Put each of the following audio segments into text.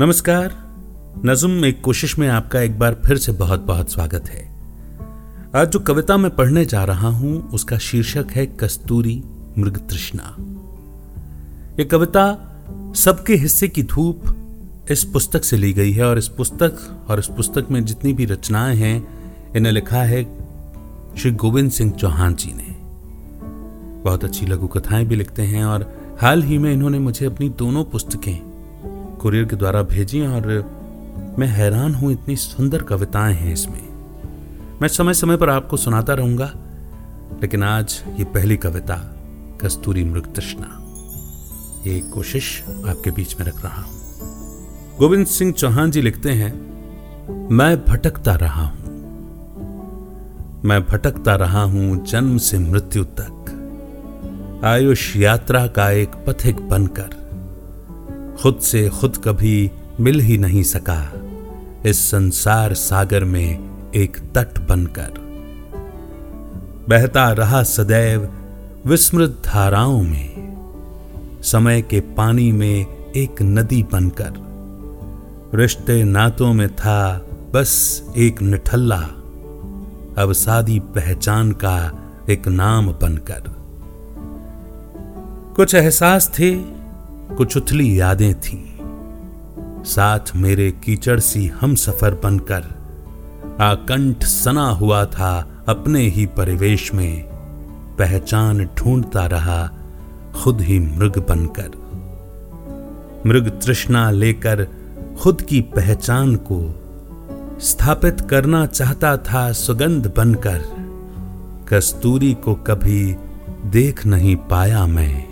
नमस्कार। नज्म एक कोशिश में आपका एक बार फिर से बहुत बहुत स्वागत है। आज जो कविता मैं पढ़ने जा रहा हूँ, उसका शीर्षक है कस्तूरी मृग तृष्णा। यह कविता सबके हिस्से की धूप इस पुस्तक से ली गई है और इस पुस्तक और इस पुस्तक में जितनी भी रचनाएँ हैं, इन्हें लिखा है श्री गोविंद सिंह चौहान जी ने। बहुत अच्छी लघु कथाएँ भी लिखते हैं और हाल ही में इन्होंने मुझे अपनी दोनों पुस्तकें कुरियर के द्वारा भेजी और मैं हैरान हूँ इतनी सुंदर कविताएँ हैं इसमें। मैं समय समय पर आपको सुनाता रहूँगा, लेकिन आज ये पहली कविता, कस्तूरी मृग तृष्णा। ये कोशिश आपके बीच में रख रहा हूँ। गोविंद सिंह चौहान जी लिखते हैं, मैं भटकता रहा हूँ। मैं भटकता रहा हूँ जन्म से मृत्यु तक। आयुष यात्रा का एक पथिक बनकर खुद से खुद कभी मिल ही नहीं सका। इस संसार सागर में एक तट बनकर। बहता रहा सदैव विस्मृत धाराओं में। समय के पानी में एक नदी बनकर। रिश्ते नातों में था बस एक निठल्ला। अवसादी पहचान का एक नाम बनकर। कुछ एहसास थे कुछ उथली यादें थीं। साथ मेरे कीचड़ सी हम सफ़र बनकर आकंठ सना हुआ था अपने ही परिवेश में। पहचान ढूंढता रहा खुद ही मृग बनकर। मृग तृष्णा लेकर खुद की पहचान को स्थापित करना चाहता था सुगंध बनकर। कस्तूरी को कभी देख नहीं पाया मैं।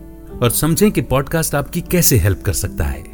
और समझें कि पॉडकास्ट आपकी कैसे हेल्प कर सकता है।